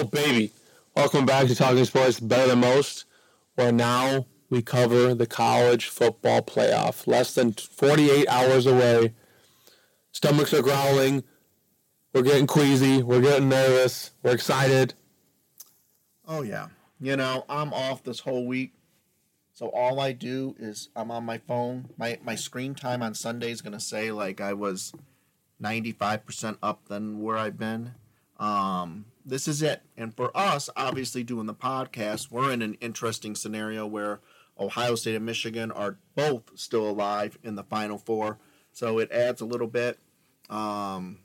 Oh, baby. Welcome back to Talking Sports Better Than Most, where now we cover the college football playoff. Less than 48 hours away. Stomachs are growling. We're getting queasy. We're getting nervous. We're excited. Oh, yeah. You know, I'm off this whole week. So all I do is I'm on my phone. My, my screen time on Sunday is going to say like I was 95% up than where I've been. Um, this is it. And for us, obviously doing the podcast, we're in an interesting scenario where Ohio State and Michigan are both still alive in the Final Four. So it adds a little bit. Um,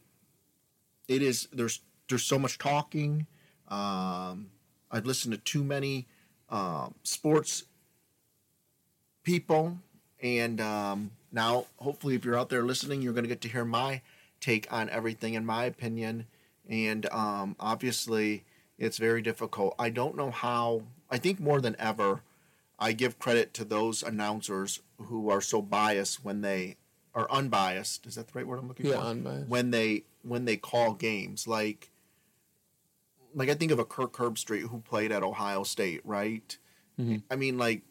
it is there's there's so much talking. Um, I've listened to too many um, sports people, and um, now hopefully, if you're out there listening, you're going to get to hear my take on everything, in my opinion. And um, obviously, it's very difficult. I don't know how. I think more than ever, I give credit to those announcers who are so biased when they are unbiased. Is that the right word I'm looking Yeah, for? unbiased. When they when they call games, like like I think of a Kirk Herbstreit who played at Ohio State, right? Mhm. I mean, like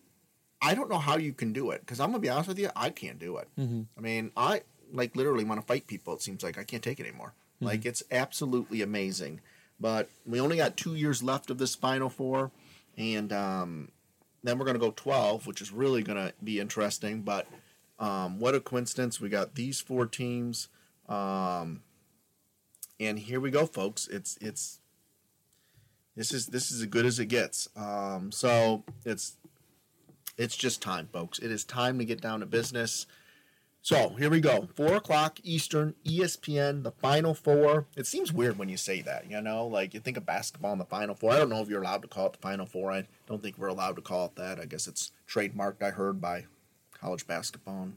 I don't know how you can do it because I'm gonna be honest with you, I can't do it. Mhm. I mean, I like literally want to fight people. It seems like I can't take it anymore. Like it's absolutely amazing. But we only got two years left of this Final Four, and um, then we're gonna go 12, which is really gonna be interesting. But um, what a coincidence! We got these four teams, um, and here we go, folks. It's it's this is this is as good as it gets. Um, so it's it's just time, folks. It is time to get down to business. So here we go. Four o'clock Eastern, ESPN, the Final Four. It seems weird when you say that, you know, like you think of basketball in the Final Four. I don't know if you're allowed to call it the Final Four. I don't think we're allowed to call it that. I guess it's trademarked. I heard by college basketball and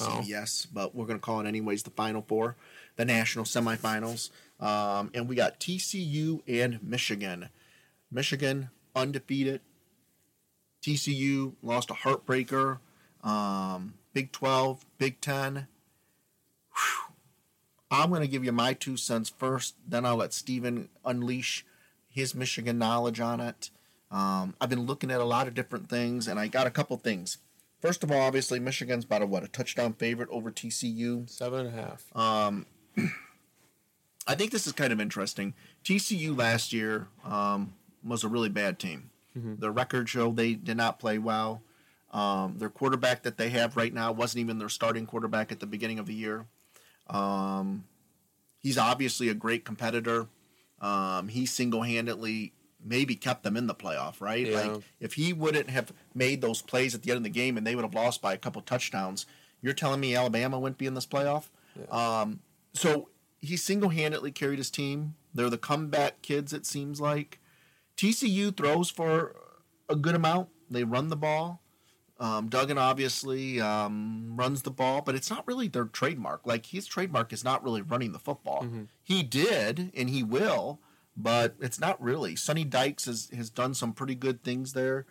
Oh. CBS, but we're going to call it anyways the Final Four, the national semifinals. Um, and we got TCU and Michigan. Michigan undefeated. TCU lost a heartbreaker. Um, Big 12, Big 10. Whew. I'm going to give you my two cents first, then I'll let Steven unleash his Michigan knowledge on it. Um, I've been looking at a lot of different things, and I got a couple things. First of all, obviously, Michigan's about a what a touchdown favorite over TCU. Seven and a half. Um, I think this is kind of interesting. TCU last year um, was a really bad team. Mhm. Their record showed they did not play well. Um, their quarterback that they have right now wasn't even their starting quarterback at the beginning of the year. Um, he's obviously a great competitor. Um, he single handedly maybe kept them in the playoff, right? Yeah. Like if he wouldn't have made those plays at the end of the game and they would have lost by a couple touchdowns, you're telling me Alabama wouldn't be in this playoff? Um, so he single handedly carried his team. They're the comeback kids, it seems like. TCU throws for a good amount. They run the ball. Um, Duggan obviously um, runs the ball, but it's not really their trademark. Like his trademark is not really running the football. Mhm. He did, and he will, but it's not really. Sonny Dykes has, has done some pretty good things there.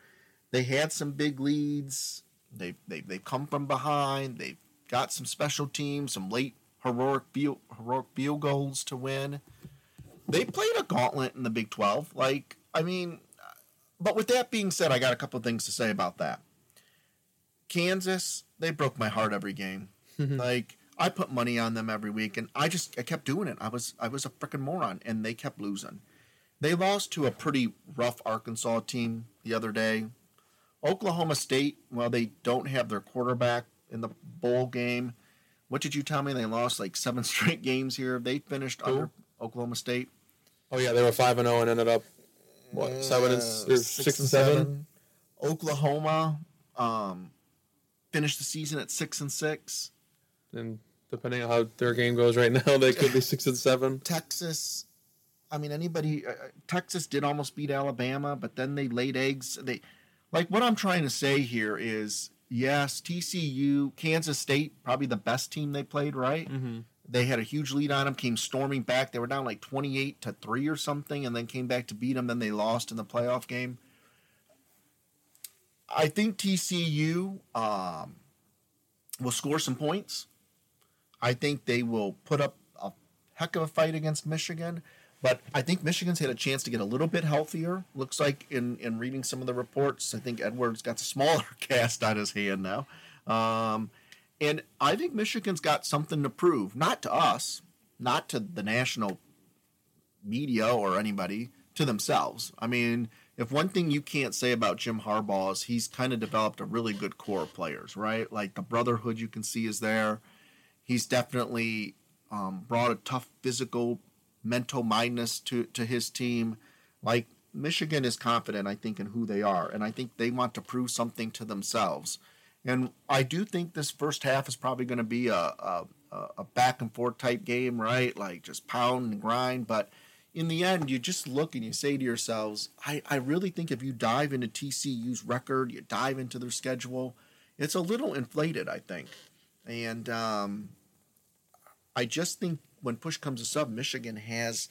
They had some big leads. They they they've come from behind. They've got some special teams, some late heroic field, heroic field goals to win. They played a gauntlet in the Big Twelve. Like I mean, but with that being said, I got a couple things to say about that. Kansas, they broke my heart every game. like I put money on them every week, and I just I kept doing it. I was I was a freaking moron, and they kept losing. They lost to a pretty rough Arkansas team the other day. Oklahoma State, well, they don't have their quarterback in the bowl game. What did you tell me? They lost like seven straight games here. They finished Who? under Oklahoma State. Oh yeah, they were five and zero and ended up what seven and Uh, six, and seven. Oklahoma um, finished the season at six and six. And depending on how their game goes right now, they could be six and seven. Texas, I mean, anybody. Uh, uh, Texas did almost beat Alabama, but then they laid eggs. They like what I'm trying to say here is yes, TCU, Kansas State, probably the best team they played. Right? Mm-hmm. They had a huge lead on them, came storming back. They were down like 28 to 3 or something, and then came back to beat them. Then they lost in the playoff game. I think TCU um, will score some points. I think they will put up a heck of a fight against Michigan. But I think Michigan's had a chance to get a little bit healthier. Looks like in, in reading some of the reports, I think Edwards got a smaller cast on his hand now. Um, and I think Michigan's got something to prove, not to us, not to the national media or anybody, to themselves. I mean, if one thing you can't say about Jim Harbaugh is he's kind of developed a really good core of players, right? Like the brotherhood you can see is there. He's definitely um, brought a tough physical, mental mindness to, to his team. Like Michigan is confident, I think, in who they are, and I think they want to prove something to themselves. And I do think this first half is probably going to be a, a, a back and forth type game, right? Like just pound and grind, but in the end, you just look and you say to yourselves, I, I really think if you dive into TCU's record, you dive into their schedule, it's a little inflated, I think. And um, I just think when push comes to shove, Michigan has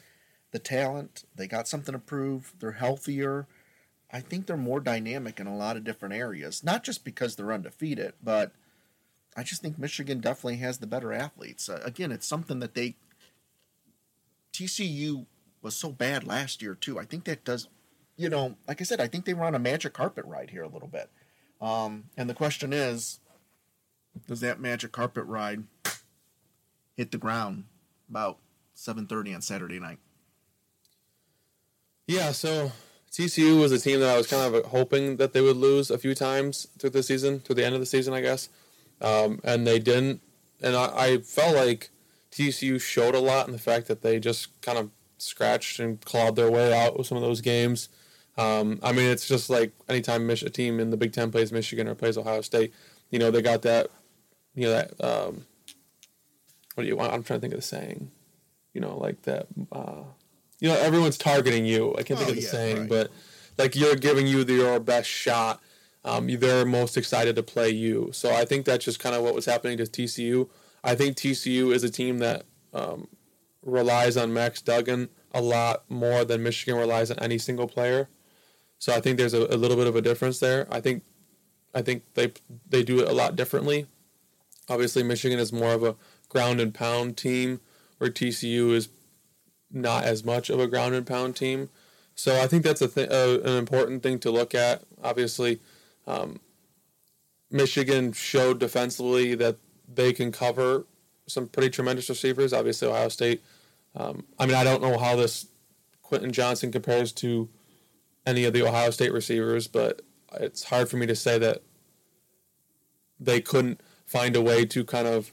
the talent. They got something to prove. They're healthier. I think they're more dynamic in a lot of different areas, not just because they're undefeated, but I just think Michigan definitely has the better athletes. Uh, again, it's something that they TCU was so bad last year too. I think that does, you know, like I said, I think they were on a magic carpet ride here a little bit. Um, and the question is, does that magic carpet ride hit the ground about 7:30 on Saturday night? Yeah, so TCU was a team that I was kind of hoping that they would lose a few times through the season, through the end of the season, I guess, um, and they didn't. And I, I felt like TCU showed a lot in the fact that they just kind of scratched and clawed their way out with some of those games. Um, I mean, it's just like anytime a team in the Big Ten plays Michigan or plays Ohio State, you know, they got that, you know, that, um, what do you want? I'm trying to think of the saying, you know, like that, uh, you know, everyone's targeting you. I can't think oh, of the yeah, saying, right. but like you're giving you the, your best shot. Um, they're most excited to play you. So I think that's just kind of what was happening to TCU. I think TCU is a team that um, relies on Max Duggan a lot more than Michigan relies on any single player. So I think there's a, a little bit of a difference there. I think I think they they do it a lot differently. Obviously, Michigan is more of a ground and pound team, where TCU is not as much of a ground and pound team. So I think that's a th- uh, an important thing to look at. Obviously, um, Michigan showed defensively that they can cover some pretty tremendous receivers. Obviously, Ohio State. Um, I mean, I don't know how this Quentin Johnson compares to any of the Ohio State receivers, but it's hard for me to say that they couldn't find a way to kind of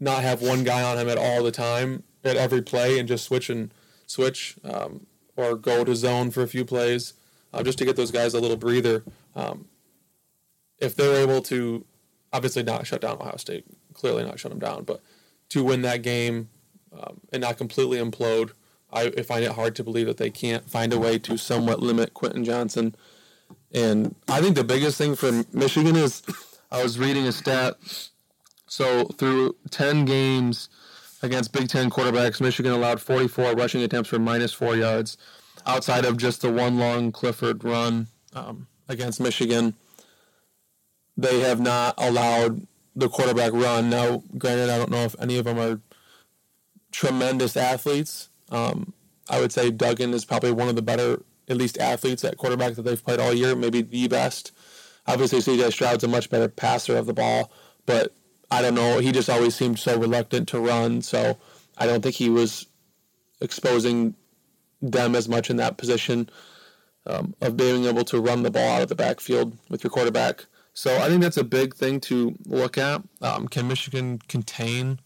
not have one guy on him at all the time at every play and just switch and switch um, or go to zone for a few plays uh, just to get those guys a little breather. Um, if they're able to, obviously not shut down Ohio State, clearly not shut them down, but to win that game um, and not completely implode, I, find it hard to believe that they can't find a way to somewhat limit Quentin Johnson. And I think the biggest thing for Michigan is I was reading a stat. So through 10 games against Big Ten quarterbacks, Michigan allowed 44 rushing attempts for minus four yards, outside of just the one long Clifford run um, against Michigan. They have not allowed the quarterback run. Now, granted, I don't know if any of them are tremendous athletes. Um, I would say Duggan is probably one of the better, at least athletes at quarterback that they've played all year, maybe the best. Obviously, CJ Stroud's a much better passer of the ball, but I don't know. He just always seemed so reluctant to run, so I don't think he was exposing them as much in that position um, of being able to run the ball out of the backfield with your quarterback. So I think that's a big thing to look at. Um, can Michigan contain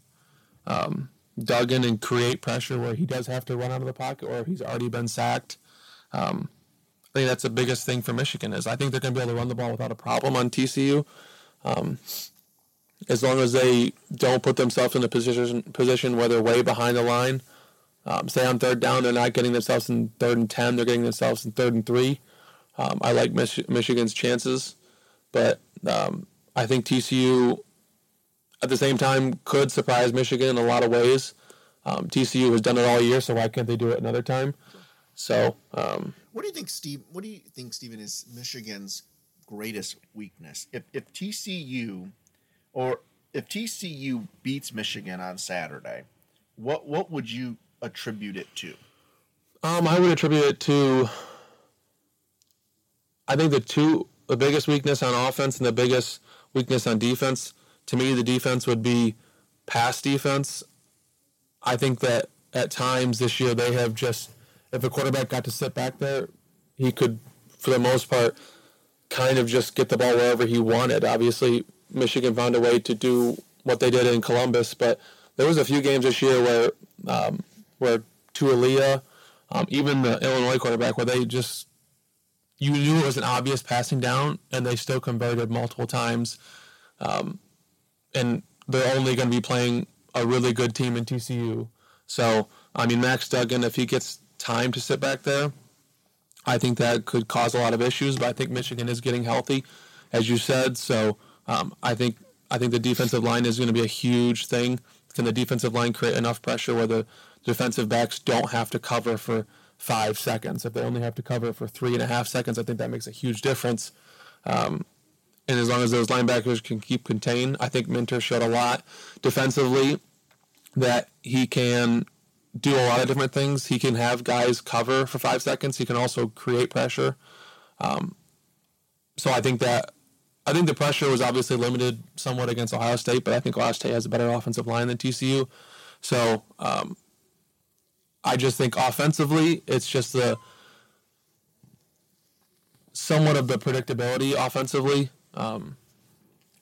um, Duggan and create pressure where he does have to run out of the pocket or if he's already been sacked? Um, I think that's the biggest thing for Michigan is I think they're going to be able to run the ball without a problem on TCU. Um, as long as they don't put themselves in a position position where they're way behind the line. Um, say on third down, they're not getting themselves in third and ten; they're getting themselves in third and three. Um, I like Mich- Michigan's chances. But um, I think TCU, at the same time, could surprise Michigan in a lot of ways. Um, TCU has done it all year, so why can't they do it another time? So, um, what do you think, Steve? What do you think, Stephen, is Michigan's greatest weakness? If if TCU, or if TCU beats Michigan on Saturday, what what would you attribute it to? Um, I would attribute it to. I think the two, the biggest weakness on offense and the biggest weakness on defense. To me, the defense would be pass defense. I think that at times this year they have just, if a quarterback got to sit back there, he could, for the most part, kind of just get the ball wherever he wanted. Obviously, Michigan found a way to do what they did in Columbus, but there was a few games this year where um, where Taulia, um, even the Illinois quarterback, where they just you knew it was an obvious passing down, and they still converted multiple times. Um, and they're only going to be playing a really good team in TCU. So, I mean, Max Duggan, if he gets time to sit back there, I think that could cause a lot of issues. But I think Michigan is getting healthy, as you said. So, um, I think I think the defensive line is going to be a huge thing. Can the defensive line create enough pressure where the defensive backs don't have to cover for five seconds? If they only have to cover for three and a half seconds, I think that makes a huge difference. Um, and as long as those linebackers can keep contained, I think Minter showed a lot defensively that he can do a lot of different things. He can have guys cover for five seconds. He can also create pressure. Um, so I think that I think the pressure was obviously limited somewhat against Ohio State, but I think Ohio State has a better offensive line than TCU. So um, I just think offensively, it's just the somewhat of the predictability offensively. Um,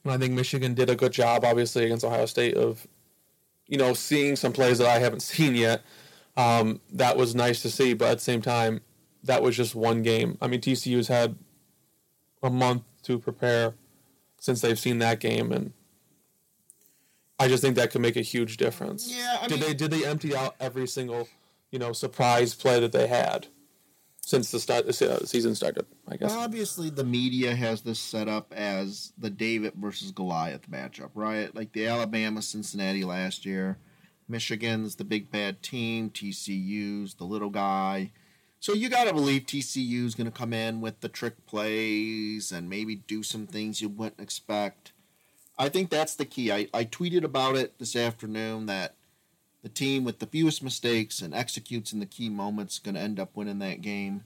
I think Michigan did a good job, obviously, against Ohio State of, you know, seeing some plays that I haven't seen yet. Um, that was nice to see, but at the same time, that was just one game. I mean, TCU's had a month to prepare since they've seen that game, and I just think that could make a huge difference. Yeah, I did mean- they did they empty out every single you know surprise play that they had since the start the uh, season started? I guess. Well, Obviously, the media has this set up as the David versus Goliath matchup, right? Like the Alabama Cincinnati last year. Michigan's the big bad team. TCU's the little guy. So you got to believe TCU's going to come in with the trick plays and maybe do some things you wouldn't expect. I think that's the key. I, I tweeted about it this afternoon that the team with the fewest mistakes and executes in the key moments going to end up winning that game.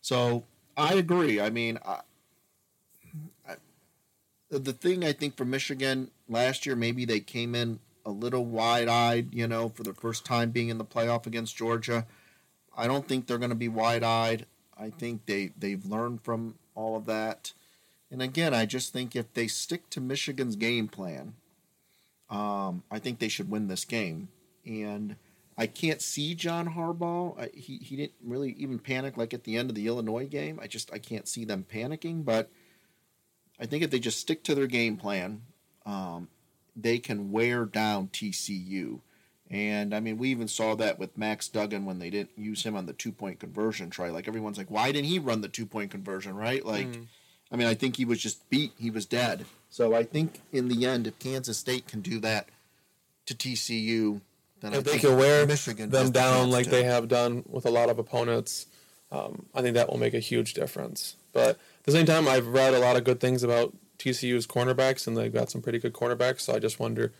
So I agree. I mean, I, I, the thing I think for Michigan last year, maybe they came in a little wide eyed, you know, for the first time being in the playoff against Georgia. I don't think they're going to be wide eyed. I think they, they've learned from all of that. And again, I just think if they stick to Michigan's game plan, um, I think they should win this game. And I can't see John Harbaugh. I, he he didn't really even panic like at the end of the Illinois game. I just I can't see them panicking. But I think if they just stick to their game plan, um, they can wear down TCU. And I mean, we even saw that with Max Duggan when they didn't use him on the two point conversion try. Like everyone's like, why didn't he run the two point conversion? Right? Like, I mean, I think he was just beat. He was dead. So I think in the end, if Kansas State can do that to TCU, then I if they can wear Michigan them down like to. they have done with a lot of opponents, um, I think that will make a huge difference. But at the same time, I've read a lot of good things about TCU's cornerbacks, and they've got some pretty good cornerbacks. So I just wonder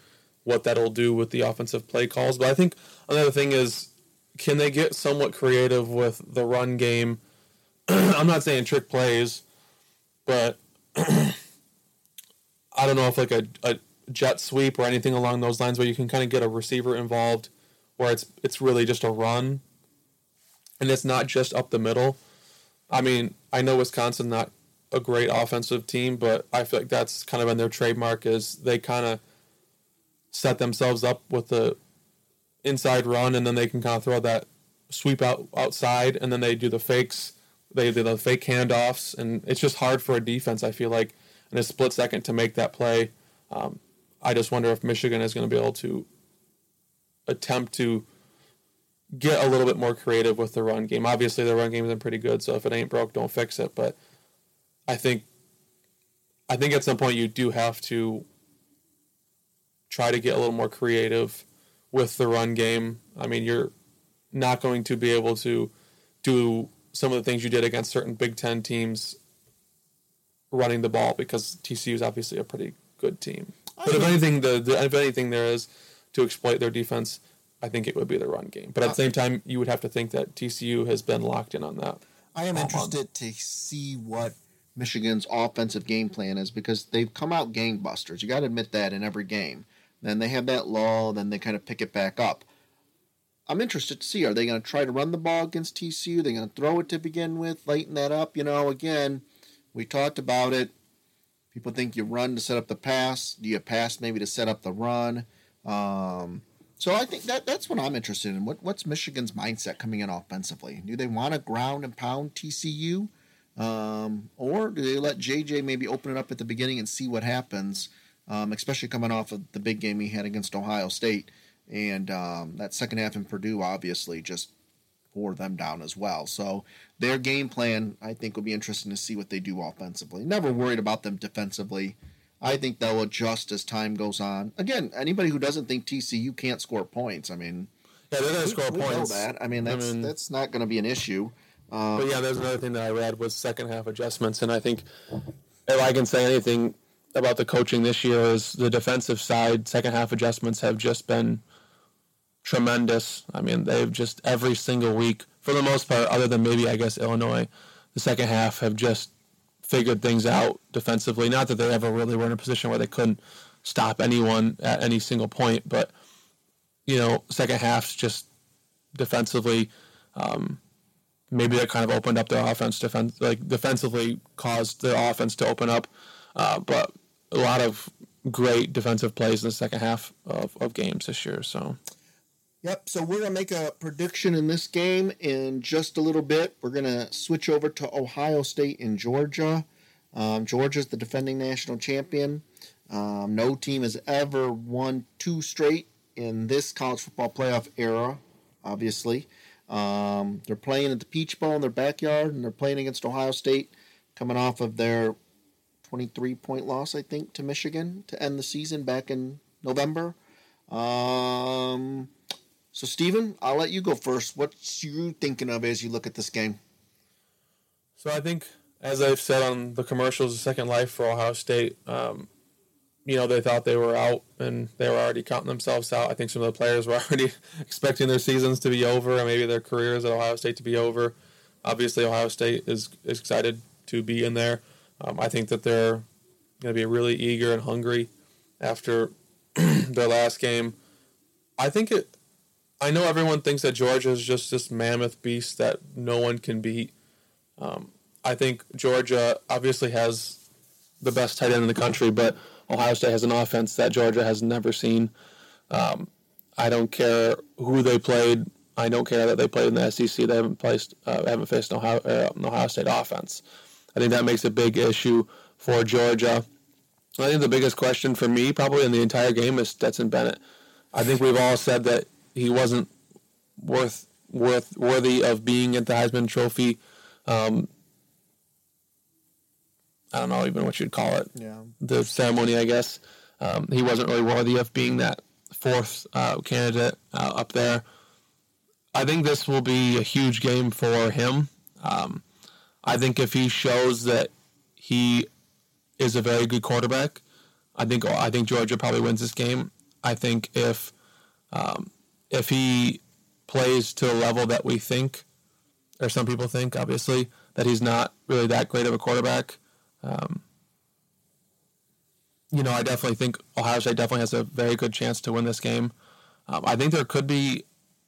what that'll do with the offensive play calls. But I think another thing is, can they get somewhat creative with the run game? I'm not saying trick plays, but I don't know if like a, a jet sweep or anything along those lines where you can kind of get a receiver involved where it's it's really just a run and it's not just up the middle. I mean, I know Wisconsin not a great offensive team, but I feel like that's kind of been their trademark is they kind of set themselves up with the inside run and then they can kind of throw that sweep out outside and then they do the fakes they do the fake handoffs and it's just hard for a defense i feel like in a split second to make that play um, i just wonder if michigan is going to be able to attempt to get a little bit more creative with the run game obviously the run game has been pretty good so if it ain't broke don't fix it but i think i think at some point you do have to try to get a little more creative with the run game. I mean, you're not going to be able to do some of the things you did against certain Big Ten teams running the ball because TCU is obviously a pretty good team. But if anything, the, the if anything there is to exploit their defense, I think it would be the run game. But at the same time, you would have to think that TCU has been locked in on that. I am uh, interested to see what Michigan's offensive game plan is because they've come out gangbusters. You got to admit that in every game. Then they have that lull, then they kind of pick it back up. I'm interested to see are they going to try to run the ball against TCU? Are they going to throw it to begin with, lighten that up? You know, again, we talked about it. People think you run to set up the pass. Do you pass maybe to set up the run? Um, so I think that that's what I'm interested in. What what's Michigan's mindset coming in offensively? Do they want to ground and pound TCU, um, or do they let JJ maybe open it up at the beginning and see what happens? Um, especially coming off of the big game he had against Ohio State, and um, that second half in Purdue obviously just wore them down as well. So their game plan, I think, will be interesting to see what they do offensively. Never worried about them defensively. I think they'll adjust as time goes on. Again, anybody who doesn't think TCU can't score points, I mean, yeah, they're going to score we points. Know that I mean, that's I mean, that's not going to be an issue. Um, but yeah, there's another thing that I read was second half adjustments, and I think if I can say anything about the coaching this year is the defensive side second half adjustments have just been tremendous. I mean, they've just every single week, for the most part, other than maybe I guess Illinois, the second half have just figured things out defensively. Not that they ever really were in a position where they couldn't stop anyone at any single point, but you know, second half's just defensively. Um, maybe that kind of opened up their offense. Defense like defensively caused their offense to open up, uh, but a lot of great defensive plays in the second half of, of games this year. So. Yep. So we're gonna make a prediction in this game in just a little bit. We're gonna switch over to Ohio State and Georgia. Um, Georgia's the defending national champion. Um, no team has ever won two straight in this college football playoff era. Obviously, um, they're playing at the Peach Bowl in their backyard, and they're playing against Ohio State, coming off of their 23 point loss, I think, to Michigan to end the season back in November. Um, so, Stephen, I'll let you go first. What's you thinking of as you look at this game? So, I think, as I've said on the commercials, the second life for Ohio State, um, you know, they thought they were out and they were already counting themselves out. I think some of the players were already expecting their seasons to be over and maybe their careers at Ohio State to be over. Obviously, Ohio State is, is excited to be in there. Um, I think that they're going to be really eager and hungry after their last game. I think it I know everyone thinks that Georgia is just this mammoth beast that no one can beat. Um, I think Georgia obviously has the best tight end in the country, but Ohio State has an offense that Georgia has never seen. Um, I don't care who they played. I don't care that they played in the SEC. They haven't placed, uh, haven't faced an Ohio, uh, an Ohio State offense. I think that makes a big issue for Georgia. I think the biggest question for me, probably in the entire game, is Stetson Bennett. I think we've all said that he wasn't worth worth worthy of being at the Heisman Trophy. Um, I don't know even what you'd call it. Yeah. The ceremony, I guess. Um, he wasn't really worthy of being that fourth uh, candidate uh, up there. I think this will be a huge game for him. Um, I think if he shows that he is a very good quarterback, I think I think Georgia probably wins this game. I think if um, if he plays to a level that we think, or some people think, obviously, that he's not really that great of a quarterback. Um, you know, I definitely think Ohio State definitely has a very good chance to win this game. Um, I think there could be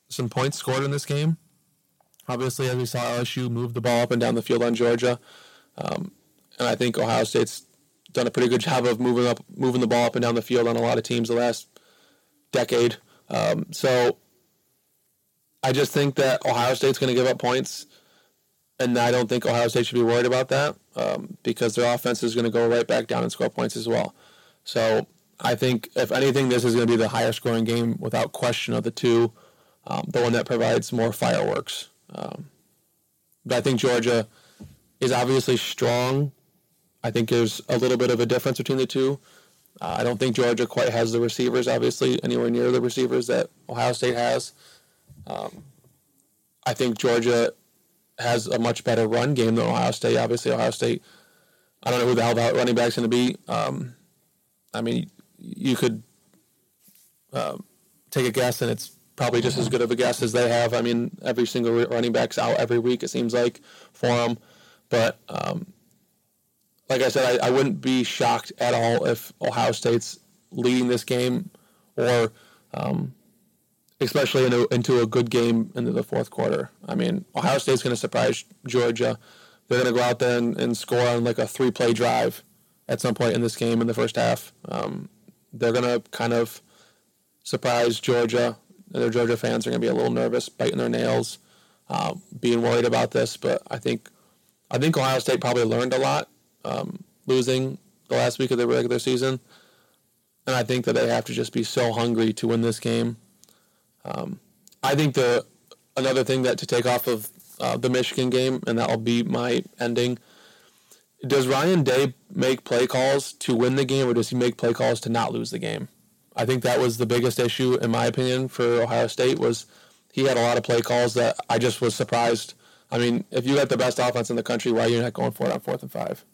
some points scored in this game. Obviously, as we saw, LSU move the ball up and down the field on Georgia, um, and I think Ohio State's done a pretty good job of moving up, moving the ball up and down the field on a lot of teams the last decade. Um, so I just think that Ohio State's going to give up points, and I don't think Ohio State should be worried about that um, because their offense is going to go right back down and score points as well. So I think, if anything, this is going to be the higher scoring game without question of the two, um, the one that provides more fireworks. Um, but I think Georgia is obviously strong. I think there's a little bit of a difference between the two. Uh, I don't think Georgia quite has the receivers, obviously, anywhere near the receivers that Ohio State has. Um, I think Georgia has a much better run game than Ohio State. Obviously, Ohio State, I don't know who the hell that running back's going to be. Um, I mean, you could um, take a guess, and it's probably just as good of a guess as they have. I mean, every single running back's out every week. It seems like for them, but um, like I said, I, I, wouldn't be shocked at all if Ohio State's leading this game, or um, especially into, into a good game into the fourth quarter. I mean, Ohio State's going to surprise Georgia. They're going to go out there and, and, score on like a three play drive at some point in this game in the first half. Um, they're going to kind of surprise Georgia. Their Georgia fans are going to be a little nervous, biting their nails, uh, being worried about this. But I think I think Ohio State probably learned a lot um, losing the last week of the regular season, and I think that they have to just be so hungry to win this game. Um, I think the another thing that to take off of uh, the Michigan game, and that will be my ending. Does Ryan Day make play calls to win the game, or does he make play calls to not lose the game? I think that was the biggest issue, in my opinion, for Ohio State was he had a lot of play calls that I just was surprised. I mean, if you got the best offense in the country, why are you not going for it on fourth and five?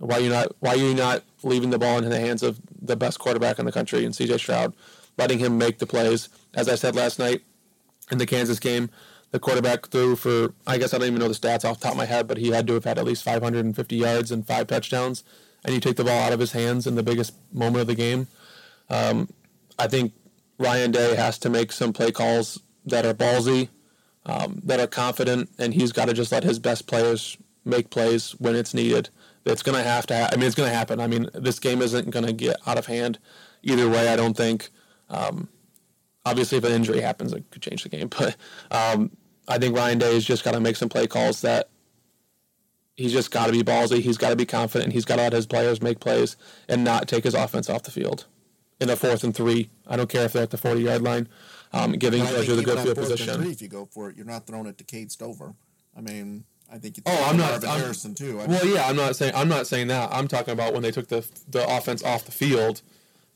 Why you not Why you not leaving the ball in the hands of the best quarterback in the country and C.J. Stroud, letting him make the plays? As I said last night in the Kansas game, the quarterback threw for I guess I don't even know the stats off the top of my head, but he had to have had at least 550 yards and five touchdowns. And you take the ball out of his hands in the biggest moment of the game. Um, I think Ryan Day has to make some play calls that are ballsy, um, that are confident, and he's got to just let his best players make plays when it's needed. It's going to have to. Ha- I mean, it's going to happen. I mean, this game isn't going to get out of hand either way. I don't think. Um, obviously, if an injury happens, it could change the game. But um, I think Ryan Day has just got to make some play calls that he's just got to be ballsy. He's got to be confident. He's got to let his players make plays and not take his offense off the field in a fourth and three. I don't care if they're at the forty yard line, um, giving Georgia the good field position. Three, if you go for it, you're not throwing it to Cade Stover. I mean, I think you. Oh, I'm not. I'm, Harrison too. I well, yeah, I'm not saying. I'm not saying that. I'm talking about when they took the the offense off the field.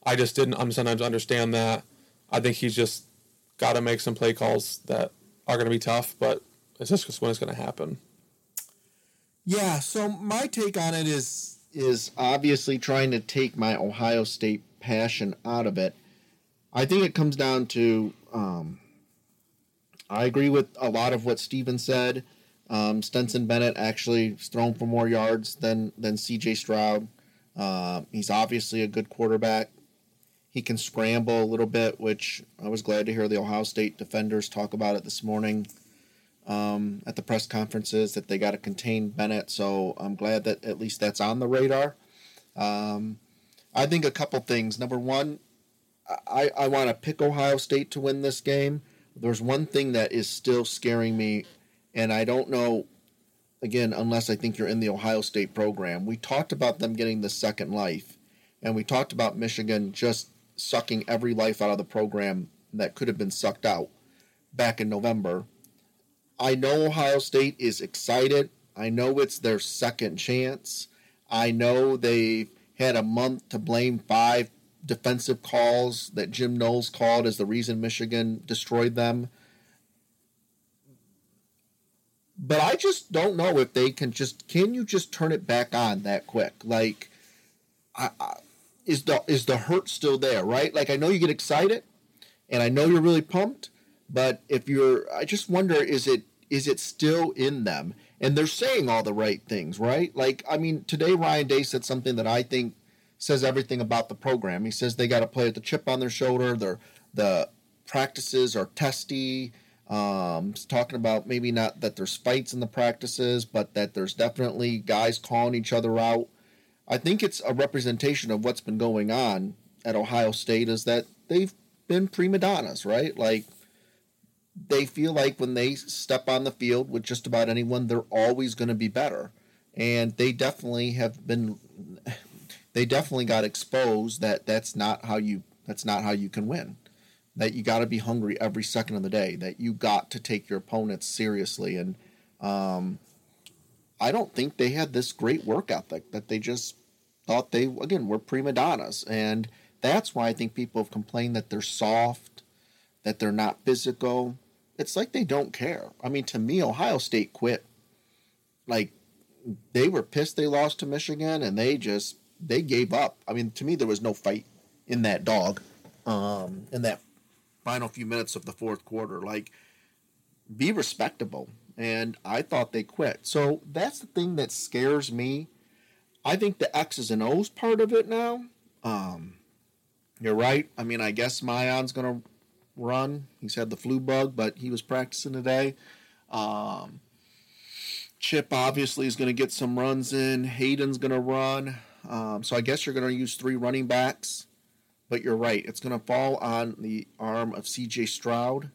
I just didn't I'm sometimes understand that. I think he's just got to make some play calls that are going to be tough, but it's just when it's going to happen. Yeah. So my take on it is is obviously trying to take my Ohio State passion out of it. I think it comes down to. Um, I agree with a lot of what Steven said. Um, Stetson Bennett actually has thrown for more yards than than C.J. Stroud. Uh, he's obviously a good quarterback. He can scramble a little bit, which I was glad to hear the Ohio State defenders talk about it this morning um, at the press conferences that they got to contain Bennett. So I'm glad that at least that's on the radar. Um, I think a couple things. Number one, I, I want to pick Ohio State to win this game. There's one thing that is still scaring me and I don't know, again, unless I think you're in the Ohio State program. We talked about them getting the second life, and we talked about Michigan just sucking every life out of the program that could have been sucked out back in November. I know Ohio State is excited. I know it's their second chance. I know they've had a month to blame five defensive calls that Jim Knowles called as the reason Michigan destroyed them but I just don't know if they can just can you just turn it back on that quick? Like, I, I, is the is the hurt still there? Right? Like I know you get excited, and I know you're really pumped, but if you're, I just wonder is it is it still in them? And they're saying all the right things, right? Like I mean, today Ryan Day said something that I think says everything about the program. He says they got to play with the chip on their shoulder. Their the practices are testy um, talking about maybe not that there's fights in the practices, but that there's definitely guys calling each other out. I think it's a representation of what's been going on at Ohio State is that they've been prima donnas, right? Like they feel like when they step on the field with just about anyone, they're always going to be better. And they definitely have been they definitely got exposed that that's not how you that's not how you can win that you got to be hungry every second of the day, that you got to take your opponents seriously. And um, I don't think they had this great work ethic, that they just thought they, again, were prima donnas. And that's why I think people have complained that they're soft, that they're not physical. It's like they don't care. I mean, to me, Ohio State quit. Like, they were pissed they lost to Michigan and they just, they gave up. I mean, to me, there was no fight in that dog, um, in that final few minutes of the fourth quarter. Like, be respectable. And I thought they quit. So that's the thing that scares me. I think the X's and O's part of it now. Um, you're right. I mean, I guess Miyan's going to run. He's had the flu bug, but he was practicing today. Um, Chip obviously is going to get some runs in. Hayden's going to run. Um, so I guess you're going to use three running backs. But you're right. It's going to fall on the arm of C.J. Stroud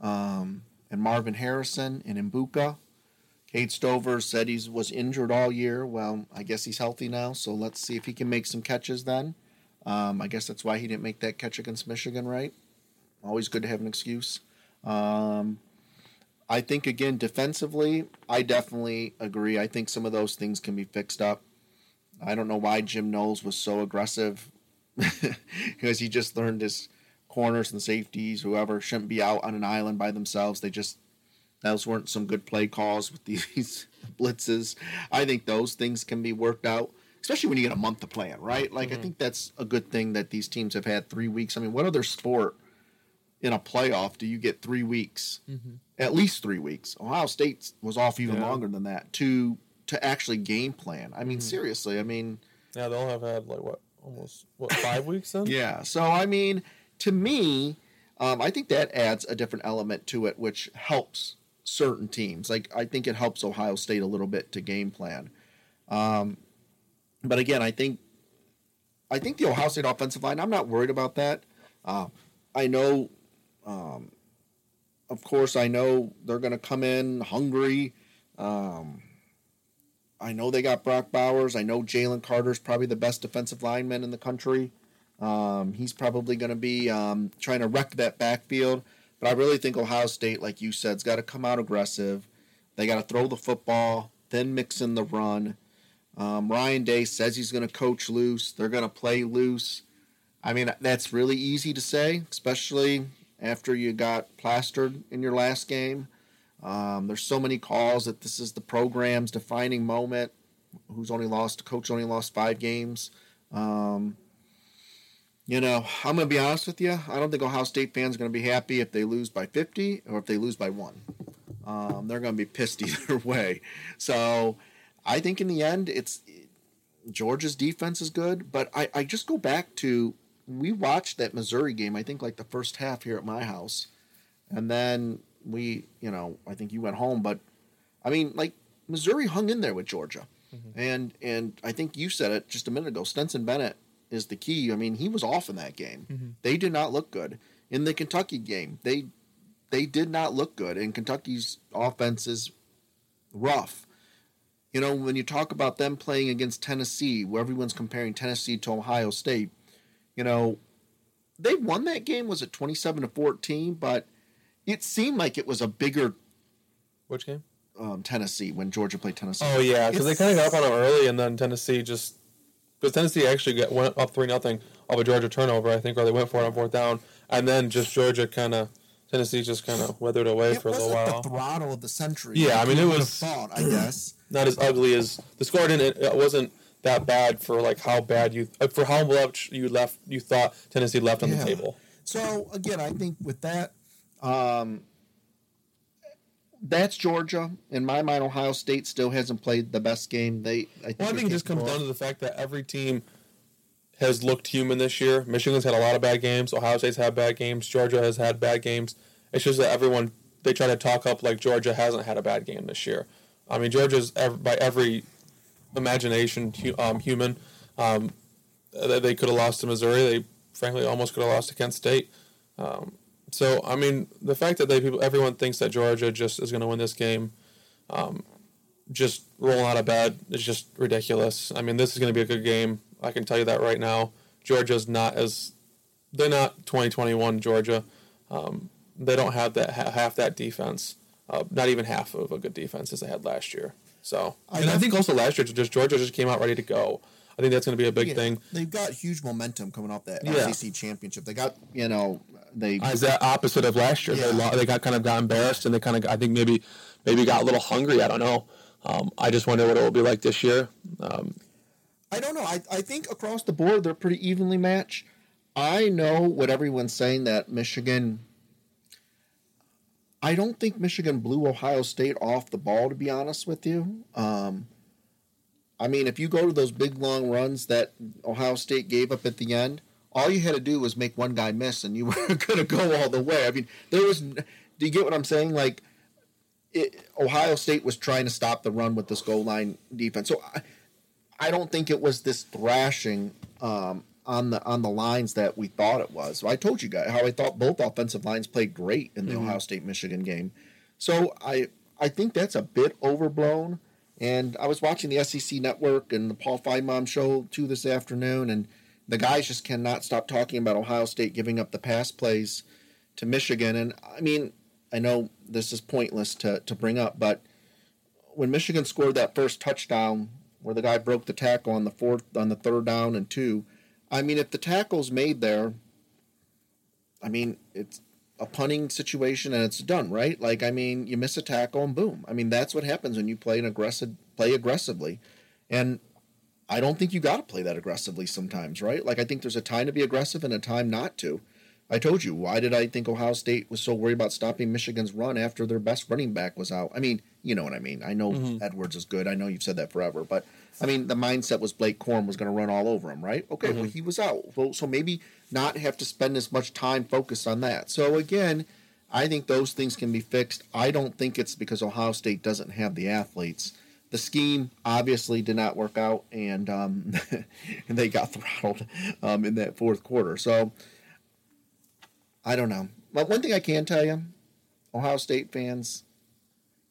um, and Marvin Harrison and Egbuka. Cade Stover said he was injured all year. Well, I guess he's healthy now. So let's see if he can make some catches then. Um, I guess that's why he didn't make that catch against Michigan, right? Always good to have an excuse. Um, I think again defensively, I definitely agree. I think some of those things can be fixed up. I don't know why Jim Knowles was so aggressive because he just learned his corners and safeties, whoever shouldn't be out on an island by themselves. They just those weren't some good play calls with these blitzes. I think those things can be worked out, especially when you get a month to plan, right? Like mm-hmm. I think that's a good thing that these teams have had three weeks. I mean, what other sport in a playoff do you get three weeks? Mm-hmm. At least three weeks. Ohio State was off even yeah. longer than that to to actually game plan. I mean, mm-hmm. seriously. I mean, yeah, they'll have had like what almost what five weeks then? Yeah. So I mean, to me, um, I think that adds a different element to it, which helps certain teams. Like I think it helps Ohio State a little bit to game plan. Um, but again, I think I think the Ohio State offensive line. I'm not worried about that. Uh, I know, um, of course, I know they're going to come in hungry. Um, I know they got Brock Bowers. I know Jalen Carter's probably the best defensive lineman in the country. Um, he's probably going to be um, trying to wreck that backfield. But I really think Ohio State, like you said, has got to come out aggressive. They got to throw the football, then mix in the run. Um, Ryan Day says he's going to coach loose. They're going to play loose. I mean, that's really easy to say, especially after you got plastered in your last game. Um, there's so many calls that this is the program's defining moment. Who's only lost? Coach only lost five games. Um, you know, I'm going to be honest with you. I don't think Ohio State fans are going to be happy if they lose by 50 or if they lose by one. Um, they're going to be pissed either way. So I think in the end, it's Georgia's defense is good, but I, I just go back to we watched that Missouri game. I think like the first half here at my house, and then we, you know, I think you went home, but I mean, like Missouri hung in there with Georgia, mm-hmm. and and I think you said it just a minute ago. Stetson Bennett is the key. I mean, he was off in that game. Mm-hmm. They did not look good in the Kentucky game. They they did not look good, and Kentucky's offense is rough. You know, when you talk about them playing against Tennessee, where everyone's comparing Tennessee to Ohio State, you know, they won that game. Was it twenty-seven to fourteen? But it seemed like it was a bigger. Which game? Um, Tennessee when Georgia played Tennessee. Oh yeah, because they kind of got up on them early, and then Tennessee just because Tennessee actually got, went up three nothing of a Georgia turnover, I think, or they went for it on fourth down, and then just Georgia kind of Tennessee just kind of weathered away it for a little while. The throttle of the century. Yeah, I mean it was thought, I guess not as ugly as the score didn't. It wasn't that bad for like how bad you uh, for how much you left you thought Tennessee left on yeah. the table. So again, I think with that, um, that's Georgia. In my mind, Ohio State still hasn't played the best game. They, I think, well, I think it just comes down to the fact that every team has looked human this year. Michigan's had a lot of bad games. Ohio State's had bad games. Georgia has had bad games. It's just that everyone they try to talk up like Georgia hasn't had a bad game this year. I mean, Georgia's by every imagination um, human. Um, they could have lost to Missouri. They frankly almost could have lost to Kent State. Um, so I mean, the fact that they people everyone thinks that Georgia just is going to win this game, um, just rolling out of bed is just ridiculous. I mean, this is going to be a good game. I can tell you that right now. Georgia's not as they're not 2021 Georgia. Um, they don't have that half that defense. Uh, not even half of a good defense as they had last year. So, and I think also last year, just Georgia just came out ready to go. I think that's going to be a big yeah, thing. They've got huge momentum coming off that yeah. SEC championship. They got you know they as that opposite of last year. Yeah. They, they got kind of got embarrassed and they kind of I think maybe maybe got a little hungry. I don't know. Um, I just wonder what it will be like this year. Um, I don't know. I, I think across the board they're pretty evenly matched. I know what everyone's saying that Michigan I don't think Michigan blew Ohio State off the ball, to be honest with you. Um, I mean, if you go to those big long runs that Ohio State gave up at the end, all you had to do was make one guy miss, and you were going to go all the way. I mean, there was. Do you get what I'm saying? Like, it, Ohio State was trying to stop the run with this goal line defense. So I, I don't think it was this thrashing um, on the on the lines that we thought it was. So I told you guys how I thought both offensive lines played great in the mm-hmm. Ohio State Michigan game. So I I think that's a bit overblown. And I was watching the SEC Network and the Paul Finebaum show too this afternoon, and the guys just cannot stop talking about Ohio State giving up the pass plays to Michigan. And I mean, I know this is pointless to, to bring up, but when Michigan scored that first touchdown where the guy broke the tackle on the fourth on the third down and two, I mean, if the tackle's made there, I mean, it's a punting situation and it's done, right? Like, I mean, you miss a tackle and boom. I mean, that's what happens when you play an aggressive play aggressively, and I don't think you got to play that aggressively sometimes, right? Like, I think there's a time to be aggressive and a time not to. I told you why did I think Ohio State was so worried about stopping Michigan's run after their best running back was out? I mean, you know what I mean. I know mm-hmm. Edwards is good. I know you've said that forever, but I mean, the mindset was Blake Corum was going to run all over him, right? Okay, mm-hmm. well he was out, well, so maybe not have to spend as much time focused on that. So again, I think those things can be fixed. I don't think it's because Ohio State doesn't have the athletes. The scheme obviously did not work out, and um, and they got throttled um, in that fourth quarter. So I don't know. But one thing I can tell you, Ohio State fans,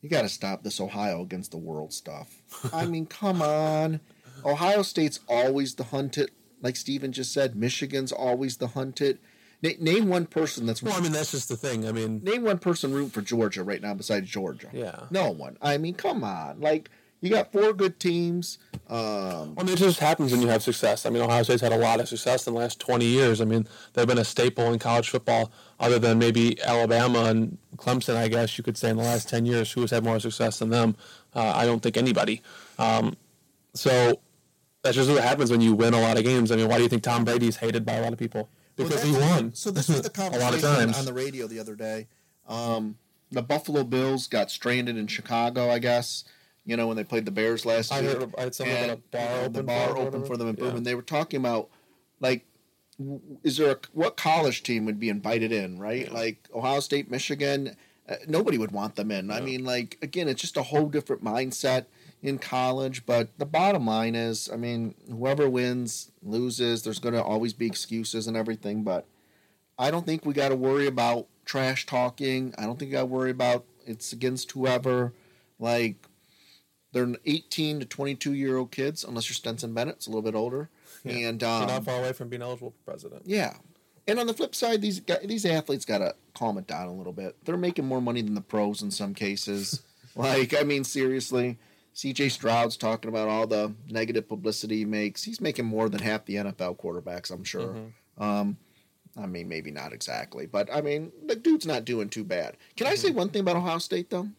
you got to stop this Ohio against the world stuff. I mean, come on. Ohio State's always the hunted, like Steven just said. Michigan's always the hunted. Na- name one person that's. Well, I mean, that's just the thing. I mean, name one person rooting for Georgia right now besides Georgia. Yeah. No one. I mean, come on. Like, you got four good teams. Um, I mean, it just happens when you have success. I mean, Ohio State's had a lot of success in the last 20 years. I mean, they've been a staple in college football, other than maybe Alabama and Clemson, I guess you could say, in the last 10 years. Who has had more success than them? Uh, I don't think anybody. Um, so that's just what happens when you win a lot of games. I mean, why do you think Tom Brady's hated by a lot of people? Because well, he won. So this was the conversation on the radio the other day. Um, the Buffalo Bills got stranded in Chicago, I guess you know, when they played the Bears last I year. Heard, I had something about a bar open. The bar open for them in Bourbon. Yeah. They were talking about like, is there a, what college team would be invited in? Right, yeah. like Ohio State, Michigan. Uh, nobody would want them in. Yeah. I mean, like again, it's just a whole different mindset in college. But the bottom line is, I mean, whoever wins loses. There's going to always be excuses and everything, but I don't think we got to worry about trash talking. I don't think I worry about it's against whoever. Like they're 18 to 22 year old kids, unless you're Stetson Bennett, it's a little bit older. Yeah. And um, not far away from being eligible for president. Yeah. And on the flip side, these guys, these athletes got to calm it down a little bit. They're making more money than the pros in some cases. like, I mean, seriously, CJ Stroud's talking about all the negative publicity he makes. He's making more than half the NFL quarterbacks, I'm sure. Mm-hmm. Um, I mean, maybe not exactly, but I mean, the dude's not doing too bad. Can mm-hmm. I say one thing about Ohio State, though?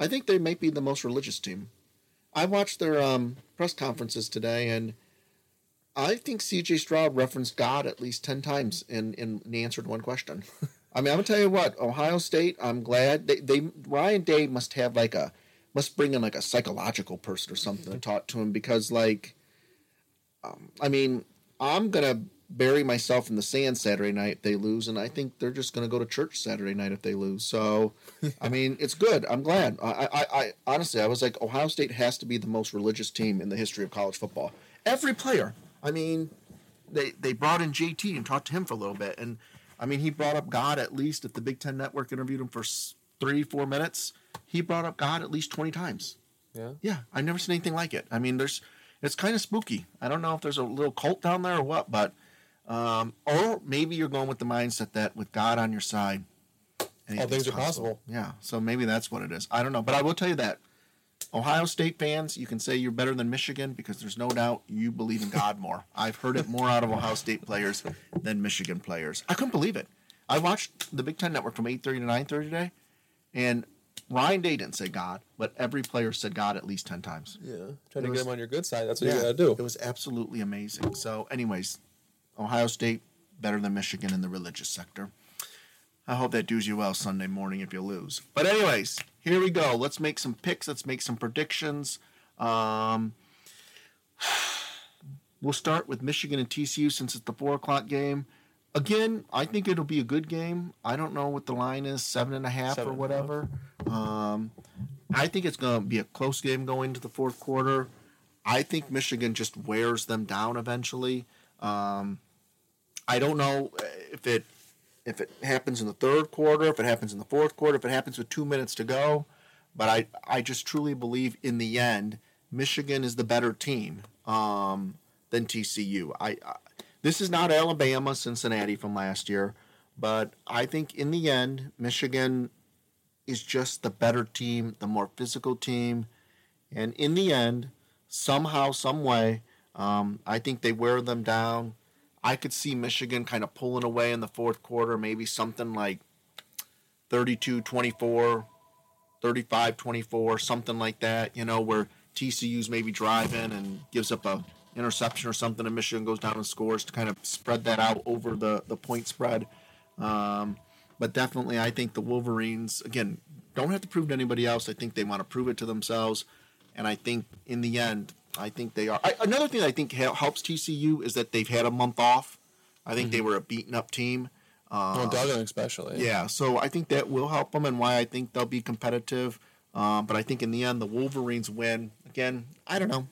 I think they might be the most religious team. I watched their um, press conferences today, and I think C.J. Stroud referenced God at least ten times in in, in answered one question. I mean, I'm gonna tell you what, Ohio State. I'm glad they, they Ryan Day must have like a must bring in like a psychological person or something to talk to him because like, um, I mean, I'm gonna bury myself in the sand Saturday night if they lose, and I think they're just going to go to church Saturday night if they lose. So, I mean, it's good. I'm glad. I, I, I, honestly, I was like, Ohio State has to be the most religious team in the history of college football. Every player. I mean, they they brought in JT and talked to him for a little bit, and I mean, he brought up God at least if the Big Ten Network interviewed him for three, four minutes. He brought up God at least twenty times. Yeah. Yeah, I've never seen anything like it. I mean, there's it's kind of spooky. I don't know if there's a little cult down there or what, but um, or maybe you're going with the mindset that with God on your side, all things are possible. Yeah, so maybe that's what it is. I don't know, but I will tell you that Ohio State fans, you can say you're better than Michigan because there's no doubt you believe in God more. I've heard it more out of Ohio State players than Michigan players. I couldn't believe it. I watched the Big Ten Network from 8:30 to 9:30 today, and Ryan Day didn't say God, but every player said God at least 10 times. Yeah, trying to was, get him on your good side. That's what yeah, you got to do. It was absolutely amazing. So, anyways, Ohio State better than Michigan in the religious sector. I hope that does you well Sunday morning if you lose. But anyways, here we go. Let's make some picks. Let's make some predictions. Um, we'll start with Michigan and TCU since it's the four o'clock game. Again, I think it'll be a good game. I don't know what the line is, seven and a half Seven or half. whatever. Um, I think it's going to be a close game going to the fourth quarter. I think Michigan just wears them down eventually. Um, I don't know if it if it happens in the third quarter, if it happens in the fourth quarter, if it happens with two minutes to go. But I, I just truly believe in the end, Michigan is the better team um, than TCU. I, I this is not Alabama, Cincinnati from last year, but I think in the end, Michigan is just the better team, the more physical team, and in the end, somehow, some way, um, I think they wear them down. I could see Michigan kind of pulling away in the fourth quarter, maybe something like 32 24, 35 24, something like that, you know, where TCU's maybe driving and gives up a interception or something, and Michigan goes down and scores to kind of spread that out over the, the point spread. Um, but definitely, I think the Wolverines, again, don't have to prove to anybody else. I think they want to prove it to themselves. And I think in the end, I think they are. I, another thing I think helps TCU is that they've had a month off. I think they were a beaten up team. Uh, Well, Duggan especially. yeah, so I think that will help them and why I think they'll be competitive. Um, but I think in the end, the Wolverines win. Again, I don't know,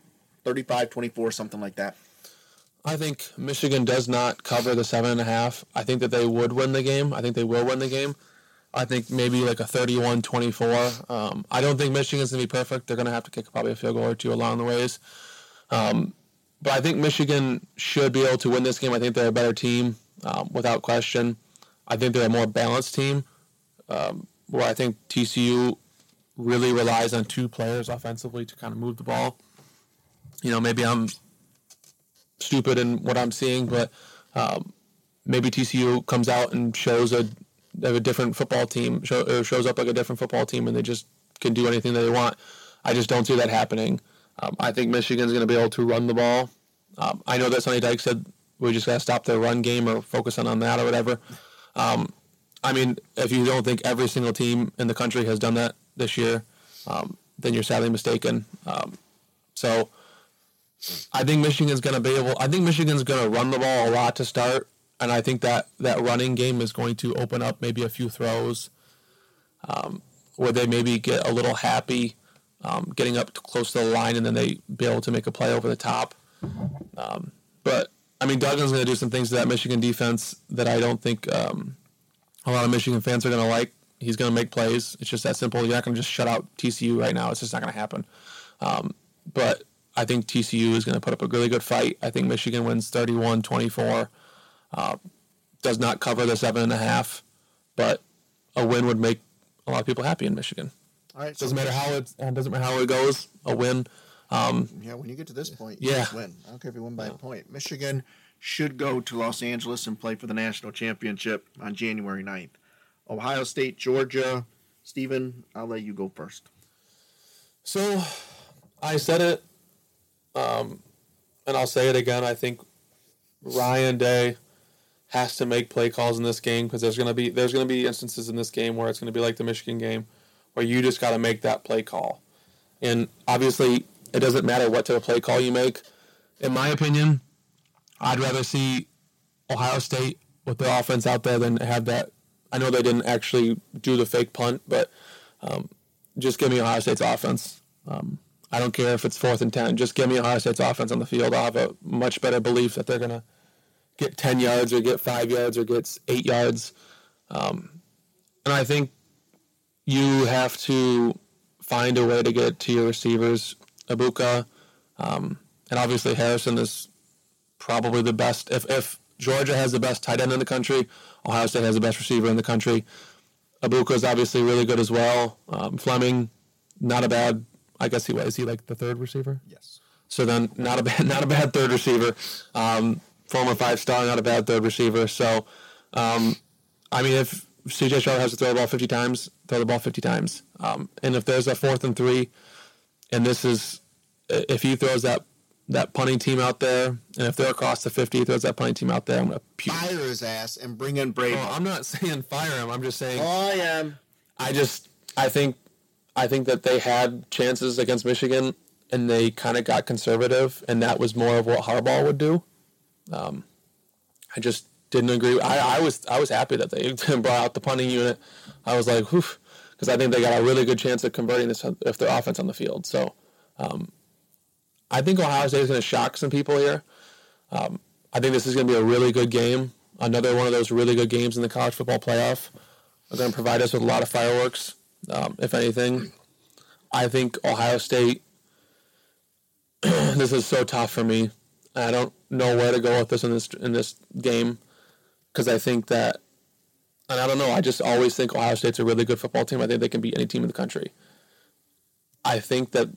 35 24, something like that. I think Michigan does not cover the seven and a half. I think that they would win the game. I think they will win the game. I think maybe like a 31-24. Um, I don't think Michigan's going to be perfect. They're going to have to kick probably a field goal or two along the ways. Um, but I think Michigan should be able to win this game. I think they're a better team um, without question. I think they're a more balanced team. Um, where I think TCU really relies on two players offensively to kind of move the ball. You know, maybe I'm stupid in what I'm seeing, but um, maybe TCU comes out and shows a, a different football team, show, or shows up like a different football team, and they just can do anything that they want. I just don't see that happening. Um, I think Michigan's going to be able to run the ball. Um, I know that Sonny Dykes said we just got to stop their run game or focus on, on that or whatever. Um, I mean, if you don't think every single team in the country has done that this year, um, then you're sadly mistaken. Um, so I think Michigan's going to be able. I think Michigan's going to run the ball a lot to start, and I think that that running game is going to open up maybe a few throws, um, where they maybe get a little happy, um, getting up close to the line, and then they be able to make a play over the top. Um, but I mean, Duggan's going to do some things to that Michigan defense that I don't think um, a lot of Michigan fans are going to like. He's going to make plays. It's just that simple. You're not going to just shut out TCU right now. It's just not going to happen. Um, but I think TCU is going to put up a really good fight. I think Michigan wins 31 24. Uh, does not cover the seven and a half, but a win would make a lot of people happy in Michigan. All right. Doesn't matter how it uh, doesn't matter how it goes. A win. Um, Yeah, when you get to this point, Yeah. win. I don't care if you win by a point. Michigan should go to Los Angeles and play for the national championship on January 9th. Ohio State, Georgia. Stephen, I'll let you go first. So, I said it, um, and I'll say it again. I think Ryan Day has to make play calls in this game because there's gonna be there's gonna be instances in this game where it's gonna be like the Michigan game, where you just got to make that play call, and obviously it doesn't matter what type of play call you make. In my opinion, I'd rather see Ohio State with their offense out there than have that. I know they didn't actually do the fake punt, but um, just give me Ohio State's offense. Um, I don't care if it's fourth and ten. Just give me Ohio State's offense on the field. I'll have a much better belief that they're gonna get ten yards or get five yards or get eight yards. Um, and I think you have to find a way to get to your receivers. Egbuka, um, and obviously Harrison is probably the best. If if Georgia has the best tight end in the country, Ohio State has the best receiver in the country. Egbuka is obviously really good as well. Um, Fleming, not a bad. I guess he was. He like the third receiver. Yes. So then, not a bad, not a bad third receiver. Um, former five star, not a bad third receiver. So, um, I mean, if CJ Stroud has to throw the ball fifty times, throw the ball fifty times. Um, and if there's a fourth and three, and this is, if he throws that that punting team out there, and if they're across the 50, throws that punting team out there, I'm going to puke. Fire his ass and bring in Brady. Oh, I'm not saying fire him. I'm just saying. Oh, I am. I just I think I think that they had chances against Michigan and they kind of got conservative, and that was more of what Harbaugh would do. Um, I just didn't agree. I, I was I was happy that they brought out the punting unit. I was like, because I think they got a really good chance of converting this if their offense on the field. So um, I think Ohio State is going to shock some people here. Um, I think this is going to be a really good game. Another one of those really good games in the college football playoff. They're going to provide us with a lot of fireworks, um, if anything. I think Ohio State. this is so tough for me. I don't know where to go with this in this in this game because I think that, and I don't know. I just always think Ohio State's a really good football team. I think they can beat any team in the country. I think that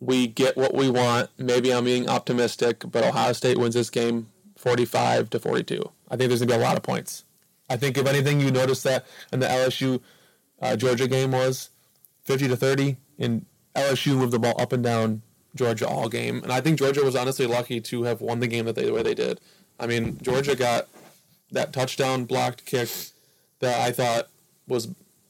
we get what we want. Maybe I'm being optimistic, but Ohio State wins this game 45 to 42. I think there's to be a lot of points. I think if anything, you notice that in the LSU uh, Georgia game was 50 to 30, and LSU moved the ball up and down Georgia all game, and I think Georgia was honestly lucky to have won the game that they the way they did. I mean, Georgia got that touchdown blocked kick that I thought was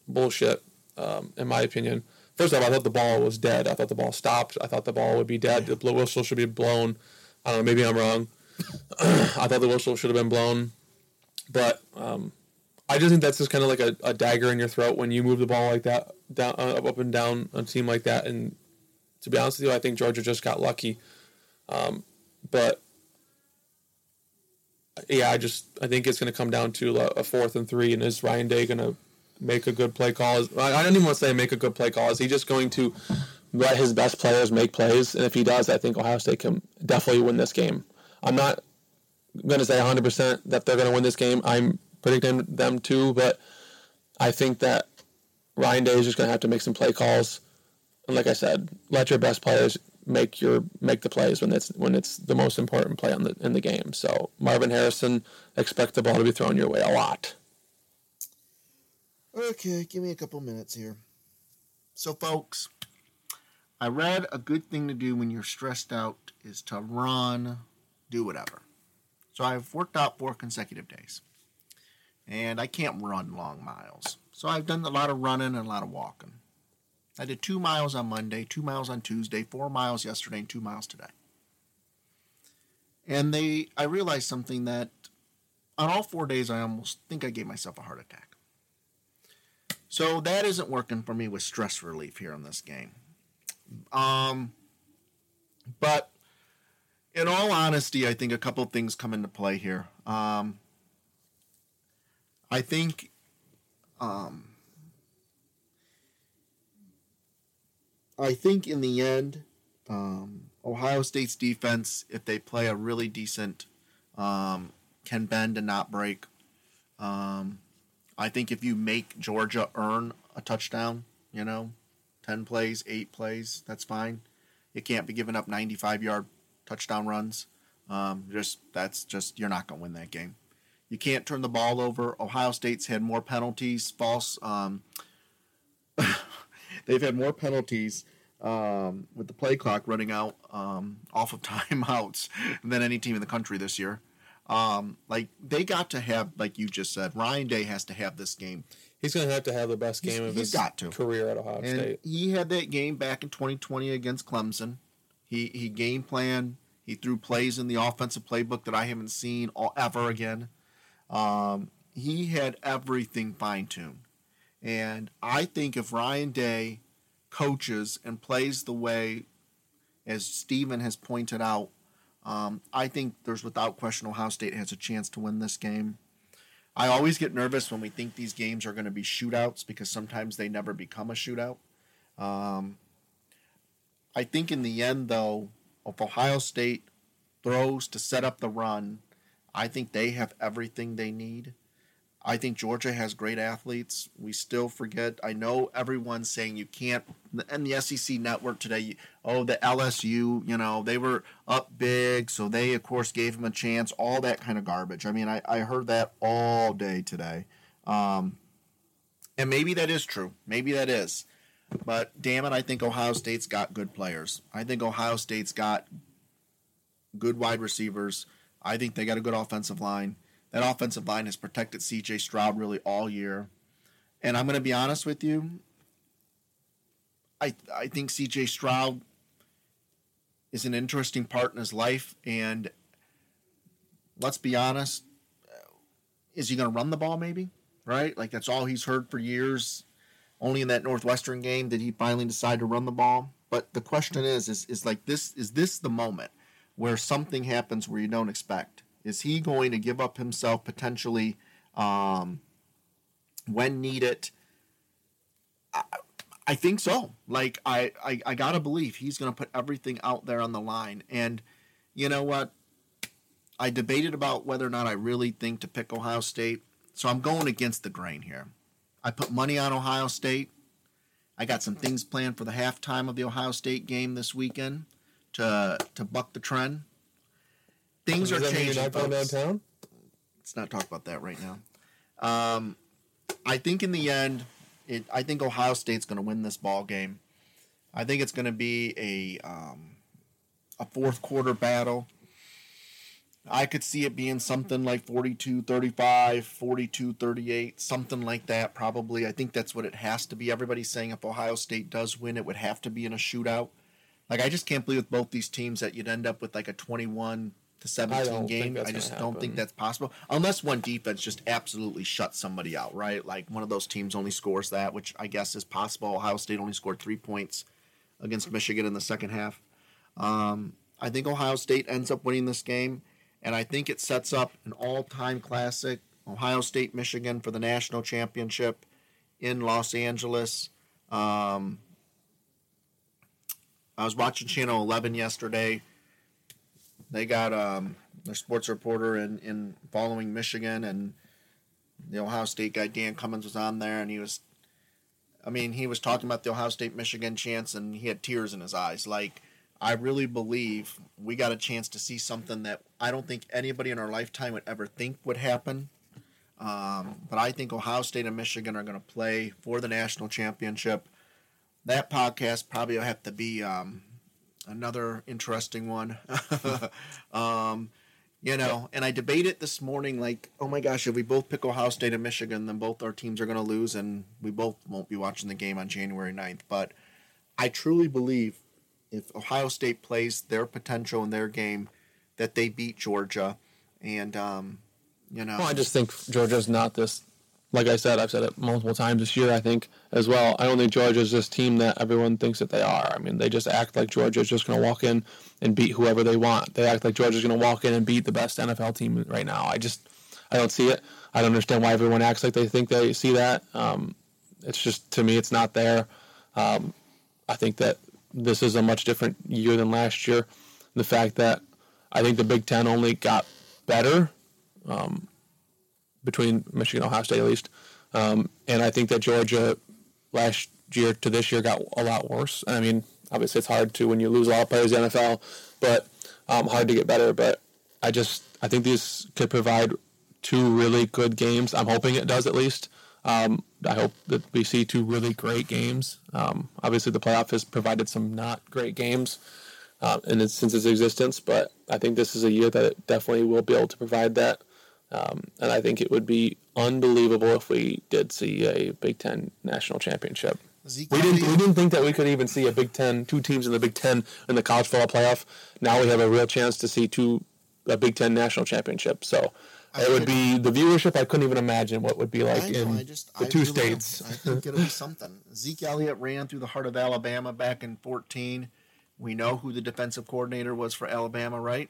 bullshit, um, in my opinion. First off, I thought the ball was dead. I thought the ball stopped. I thought the ball would be dead. The whistle should be blown. I don't know. Maybe I'm wrong. I thought the whistle should have been blown, but um, I just think that's just kind of like a, a, dagger in your throat when you move the ball like that down uh, up and down on a team like that. And to be honest with you, I think Georgia just got lucky. Um, but yeah, I just I think it's going to come down to a, fourth and three, and is Ryan Day going to make a good play call. I don't even want to say make a good play call. Is he just going to let his best players make plays? And if he does, I think Ohio State can definitely win this game. I'm not going to say 100% that they're going to win this game. I'm predicting them to, but I think that Ryan Day is just going to have to make some play calls. And like I said, let your best players make your make the plays when it's when it's the most important play on the in the game. So Marvin Harrison, expect the ball to be thrown your way a lot. Okay, give me a couple minutes here. So, folks, I read a good thing to do when you're stressed out is to run, do whatever. So, I've worked out four consecutive days. And I can't run long miles. So, I've done a lot of running and a lot of walking. I did two miles on Monday, two miles on Tuesday, four miles yesterday, and two miles today. And they, I realized something that on all four days, I almost think I gave myself a heart attack. So that isn't working for me with stress relief here in this game. Um, but in all honesty, I think a couple things come into play here. Um, I think um, I think in the end, um, Ohio State's defense, if they play a really decent, um, can bend and not break. Um, I think if you make Georgia earn a touchdown, you know, 10 plays, 8 plays, that's fine. You can't be giving up 95 yard touchdown runs. Um, just that's just you're not going to win that game. You can't turn the ball over. Ohio State's had more penalties, false. Um, they've had more penalties um, with the play clock running out um, off of timeouts than any team in the country this year. Um, like they got to have, like you just said, Ryan Day has to have this game. He's going to have to have the best game he's, of his got to. career at Ohio and State. He had that game back in 2020 against Clemson. He he game planned. He threw plays in the offensive playbook that I haven't seen all, ever again. Um, he had everything fine tuned, and I think if Ryan Day coaches and plays the way, as Steven has pointed out, um, I think there's without question Ohio State has a chance to win this game. I always get nervous when we think these games are going to be shootouts because sometimes they never become a shootout. Um, I think in the end, though, if Ohio State throws to set up the run, I think they have everything they need. I think Georgia has great athletes. We still forget. I know everyone's saying you can't. And the SEC network today, oh, the LSU, you know, they were up big, so they, of course, gave them a chance. All that kind of garbage. I mean, I, I heard that all day today. Um, and maybe that is true. Maybe that is. But damn it, I think Ohio State's got good players. I think Ohio State's got good wide receivers. I think they got a good offensive line. That offensive line has protected C.J. Stroud really all year. And I'm going to be honest with you. I I think C.J. Stroud is an interesting part in his life, and let's be honest, is he going to run the ball? Maybe right? Like that's all he's heard for years. Only in that Northwestern game did he finally decide to run the ball. But the question is, is, is like this: is this the moment where something happens where you don't expect? Is he going to give up himself potentially um, when needed? I, I think so. Like I, I, I gotta believe he's to put everything out there on the line. And you know what? I debated about whether or not I really think to pick Ohio State. So I'm going against the grain here. I put money on Ohio State. I got some things planned for the halftime of the Ohio State game this weekend to to buck the trend. Things are changing. Not going downtown. Let's not talk about that right now. Um, I think in the end, it, I think Ohio State's going to win this ball game. I think it's going to be a um, a fourth quarter battle. I could see it being something like 42 35, 42 38, something like that, probably. I think that's what it has to be. Everybody's saying if Ohio State does win, it would have to be in a shootout. Like, I just can't believe with both these teams that you'd end up with like a 21 to 17 game. I just don't think that's possible. Unless one defense just absolutely shuts somebody out, right? Like one of those teams only scores that, which I guess is possible. Ohio State only scored three points against Michigan in the second half. Um, I think Ohio State ends up winning this game and I think it sets up an all-time classic. Ohio State, Michigan for the national championship in Los Angeles. Um, I was watching Channel 11 yesterday. They got um, their sports reporter in, in following Michigan, and the Ohio State guy Dan Cummins was on there, and he was, I mean, he was talking about the Ohio State Michigan chance, and he had tears in his eyes. Like I really believe we got a chance to see something that I don't think anybody in our lifetime would ever think would happen. Um, but I think Ohio State and Michigan are going to play for the national championship. That podcast probably will have to be um, another interesting one. um, you know, and I debated this morning like, oh my gosh, if we both pick Ohio State and Michigan, then both our teams are going to lose and we both won't be watching the game on January 9th. But I truly believe if Ohio State plays their potential in their game, that they beat Georgia, and um, you know. Well, I just think Georgia's not this. Like I said, I've said it multiple times this year. I think as well. I don't think Georgia's this team that everyone thinks that they are. I mean, they just act like Georgia's just going to walk in and beat whoever they want. They act like Georgia's going to walk in and beat the best NFL team right now. I just, I don't see it. I don't understand why everyone acts like they think they see that. Um, it's just to me, it's not there. Um, I think that this is a much different year than last year. The fact that I think the Big Ten only got better um, between Michigan and Ohio State at least, um, and I think that Georgia last year to this year got a lot worse. I mean, obviously it's hard to when you lose a lot of players in the NFL, but um, hard to get better. But I just I think these could provide two really good games. I'm hoping it does at least. Um, I hope that we see two really great games. Um, obviously, the playoff has provided some not great games uh, in its, since its existence, but I think this is a year that it definitely will be able to provide that. Um, and I think it would be unbelievable if we did see a Big Ten national championship. we didn't, we didn't think that we could even see a Big Ten, two teams in the Big Ten in the college football playoff. Now we have a real chance to see two a Big Ten national championship. So it would be the viewership. I couldn't even imagine what would be like know, in just, the I two really states. I think it'll be something. Zeke Elliott ran through the heart of Alabama back in 14. We know who the defensive coordinator was for Alabama, right?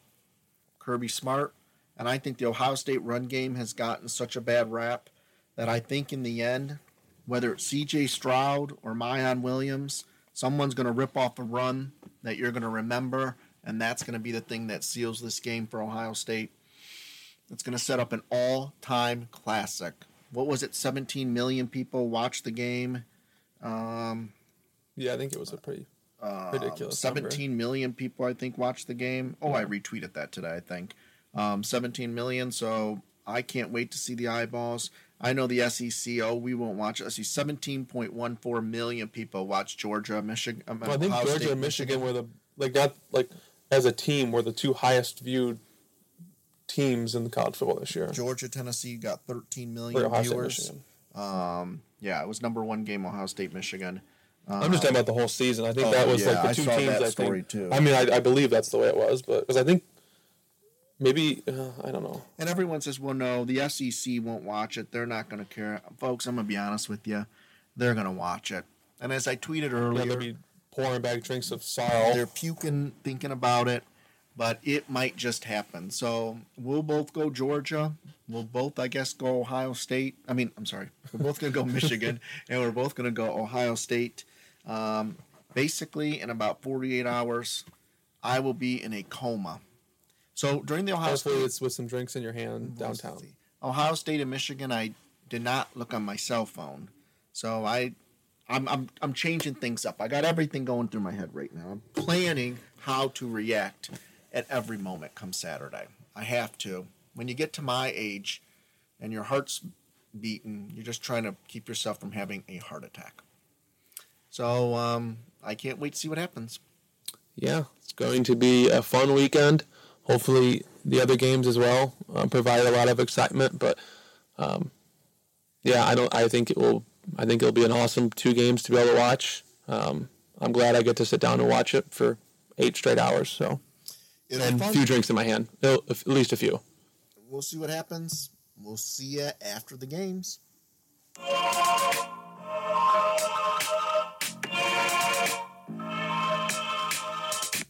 Kirby Smart. And I think the Ohio State run game has gotten such a bad rap that I think in the end, whether it's CJ Stroud or Miyan Williams, someone's going to rip off a run that you're going to remember. And that's going to be the thing that seals this game for Ohio State. It's going to set up an all-time classic. What was it? 17 million people watched the game. Um, yeah, I think it was a pretty uh, ridiculous. 17 number. million people, I think, watched the game. Oh, yeah. I retweeted that today. I think um, 17 million. So I can't wait to see the eyeballs. I know the SEC. Oh, we won't watch it. I see 17.14 million people watch Georgia, Michigan. Um, well, I think Georgia State, and Michigan, were the like that like as a team were the two highest viewed teams in the college football this year. Georgia, Tennessee got 13 Or Ohio State, viewers. Michigan. Um, yeah, it was number one game, Ohio State, Michigan. I'm just talking about the whole season. I think oh, that was yeah, like the I two saw teams. that I story, think. too. I mean, I, I believe that's the way it was, but because I think maybe uh, I don't know. And everyone says, well, no, the SEC won't watch it. They're not going to care. Folks, I'm going to be honest with you. They're going to watch it. And as I tweeted Yeah, earlier, they'll be pouring back drinks of sorrow. they're puking thinking about it, but it might just happen. So we'll both go Georgia. We'll both, I guess, go Ohio State. I mean, I'm sorry. We're both going to go Michigan, and we're both going to go Ohio State. Um, basically, in about 48 hours, I will be in a coma. So during the Ohio Hopefully, State it's with some drinks in your hand downtown. Ohio State and Michigan, I did not look on my cell phone, so I, I'm I'm I'm changing things up. I got everything going through my head right now. I'm planning how to react at every moment come Saturday. I have to. When you get to my age, and your heart's beating, you're just trying to keep yourself from having a heart attack. So um, I can't wait to see what happens. Yeah, it's going to be a fun weekend. Hopefully, the other games as well uh, provide a lot of excitement. But um, yeah, I don't. I think it will. I think it'll be an awesome two games to be able to watch. Um, I'm glad I get to sit down and watch it for eight straight hours. So It'll and a few drinks in my hand, It'll- at least a few. We'll see what happens. We'll see you after the games.